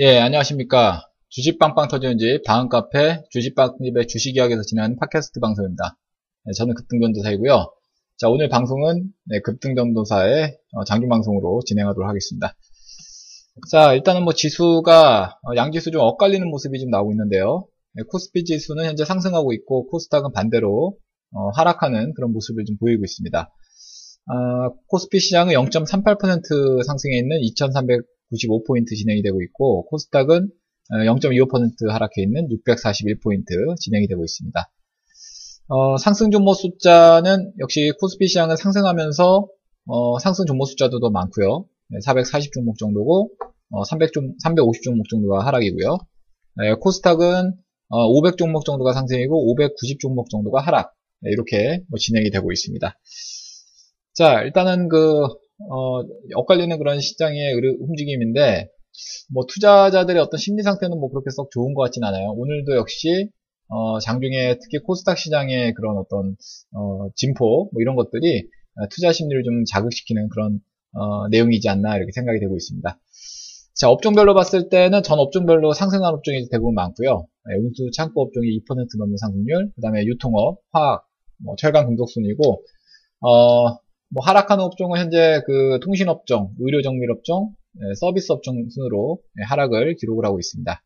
예, 안녕하십니까. 주식 빵빵 터지는 집, 방은 카페, 주식 빵집의 주식 이야기에서 진행하는 팟캐스트 방송입니다. 네, 저는 급등전도사이고요. 자, 오늘 방송은 네, 급등전도사의 어, 장중 방송으로 진행하도록 하겠습니다. 자, 일단은 뭐 지수가, 어, 양지수 좀 엇갈리는 모습이 좀 나오고 있는데요. 네, 코스피 지수는 현재 상승하고 있고, 코스닥은 반대로 어, 하락하는 그런 모습을 좀 보이고 있습니다. 아, 코스피 시장은 0.38% 상승해 있는 2395포인트 진행이 되고 있고 코스닥은 0.25% 어, 하락해 있는 641포인트 진행이 되고 있습니다. 어, 상승 종목 숫자는 역시 코스피 시장은 상승하면서 어, 상승 종목 숫자도 더 많고요. 440 종목 정도고 300 종, 350 종목 정도가 하락이고요. 네, 코스닥은 500 종목 정도가 상승이고 590 종목 정도가 하락 네, 이렇게 뭐 진행이 되고 있습니다. 자, 일단은 그, 어, 엇갈리는 그런 시장의 움직임인데, 뭐 투자자들의 어떤 심리 상태는 뭐 그렇게 썩 좋은 것 같진 않아요. 오늘도 역시, 어, 장중에 특히 코스닥 시장의 그런 어떤, 어, 진포, 뭐 이런 것들이 투자 심리를 좀 자극시키는 그런, 어, 내용이지 않나 이렇게 생각이 되고 있습니다. 자, 업종별로 봤을 때는 전 업종별로 상승한 업종이 대부분 많고요. 네, 운수 창고 업종이 2% 넘는 상승률, 그 다음에 유통업, 화학, 뭐 철강 금속순이고, 어, 뭐 하락하는 업종은 현재 그 통신업종, 의료정밀업종, 네, 서비스 업종 순으로 네, 하락을 기록을 하고 있습니다.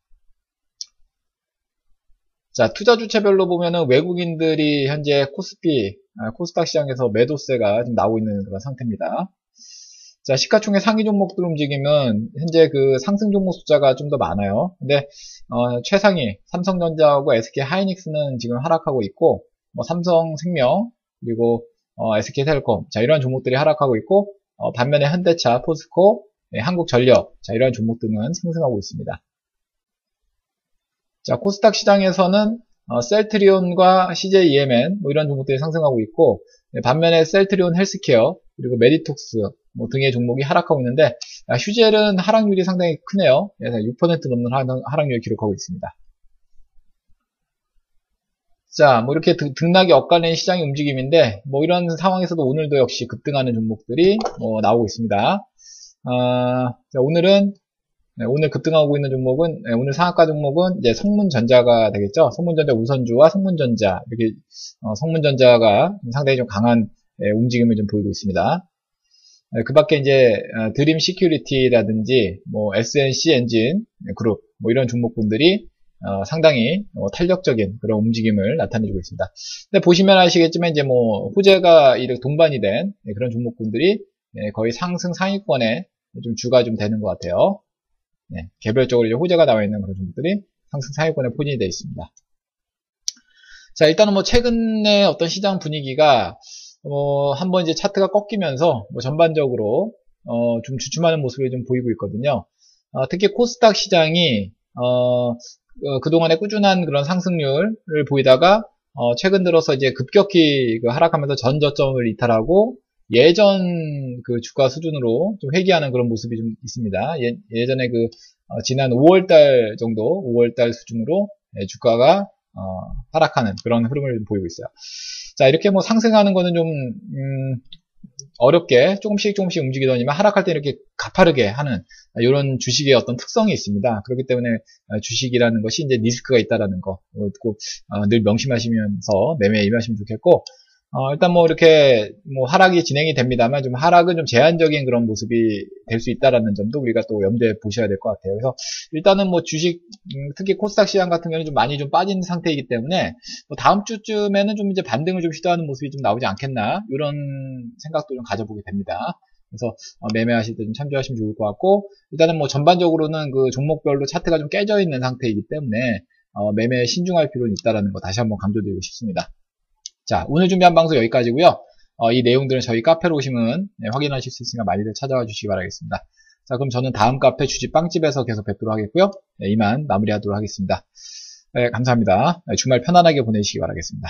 자, 투자 주체별로 보면은 외국인들이 현재 코스피, 아, 코스닥 시장에서 매도세가 좀 나오고 있는 그런 상태입니다. 자, 시가총액 상위 종목들 움직임은 현재 그 상승 종목 숫자가 좀 더 많아요. 근데 어, 최상위 삼성전자하고 SK 하이닉스는 지금 하락하고 있고, 뭐 삼성생명 그리고 어, SK텔레콤 자 이러한 종목들이 하락하고 있고 어, 반면에 현대차, 포스코, 예, 한국전력 자 이러한 종목들은 상승하고 있습니다. 자 코스닥 시장에서는 어, 셀트리온과 CJ E&M 뭐 이런 종목들이 상승하고 있고 예, 반면에 셀트리온 헬스케어 그리고 메디톡스 뭐 등의 종목이 하락하고 있는데 아, 휴젤은 하락률이 상당히 크네요. 6% 넘는 하락률을 기록하고 있습니다. 자, 뭐 이렇게 등락이 엇갈리는 시장의 움직임인데, 뭐 이런 상황에서도 오늘도 역시 급등하는 종목들이 뭐 나오고 있습니다. 아, 자, 오늘은 네, 오늘 급등하고 있는 종목은 네, 오늘 상한가 종목은 이제 성문전자가 되겠죠. 성문전자 우선주와 성문전자 이렇게 어, 성문전자가 상당히 좀 강한 예, 움직임을 좀 보이고 있습니다. 네, 그 밖에 이제 어, 드림 시큐리티라든지 뭐 SNC 엔진 그룹 뭐 이런 종목분들이 어, 상당히 어, 탄력적인 그런 움직임을 나타내주고 있습니다. 근데 보시면 아시겠지만 이제 뭐 호재가 이렇게 동반이 된 네, 그런 종목군들이 네, 거의 상승 상위권에 좀 주가 좀 되는 것 같아요. 네, 개별적으로 이제 호재가 나와 있는 그런 종목들이 상승 상위권에 포진이 되어 있습니다. 자, 일단은 뭐 최근에 어떤 시장 분위기가 어, 한번 이제 차트가 꺾이면서 뭐 전반적으로 어, 좀 주춤하는 모습을 좀 보이고 있거든요. 어, 특히 코스닥 시장이 어, 어, 그동안의 꾸준한 그런 상승률을 보이다가 어, 최근 들어서 이제 급격히 그 하락하면서 전 저점을 이탈하고 예전 그 주가 수준으로 좀 회귀하는 그런 모습이 좀 있습니다. 예, 전에그 어, 지난 5월달 정도 5월달 수준으로 예, 주가가 어, 하락하는 그런 흐름을 보이고 있어요. 자 이렇게 뭐 상승하는 거는 좀 음, 어렵게 조금씩 조금씩 움직이더니만 하락할 때 이렇게 가파르게 하는 이런 주식의 어떤 특성이 있습니다. 그렇기 때문에 어, 주식이라는 것이 이제 리스크가 있다라는 거꼭늘 명심하시면서 매매에 임하시면 좋겠고 어, 일단 뭐 이렇게 뭐 하락이 진행이 됩니다만 좀 하락은 좀 제한적인 그런 모습이 될 수 있다라는 점도 우리가 또 염두에 보셔야 될 것 같아요. 그래서 일단은 뭐 주식 음, 특히 코스닥 시장 같은 경우는 좀 많이 좀 빠진 상태이기 때문에 뭐 다음 주쯤에는 좀 이제 반등을 좀 시도하는 모습이 좀 나오지 않겠나 이런 생각도 좀 가져보게 됩니다. 그래서 어, 매매하실 때 좀 참조하시면 좋을 것 같고 일단은 뭐 전반적으로는 그 종목별로 차트가 좀 깨져 있는 상태이기 때문에 어, 매매에 신중할 필요는 있다라는 거 다시 한번 강조드리고 싶습니다. 자, 오늘 준비한 방송 여기까지고요. 어, 이 내용들은 저희 카페로 오시면 네, 확인하실 수 있으니까 많이들 찾아와 주시기 바라겠습니다. 자, 그럼 저는 다음 카페 주식빵집에서 계속 뵙도록 하겠고요. 네, 이만 마무리하도록 하겠습니다. 네, 감사합니다. 네, 주말 편안하게 보내시기 바라겠습니다.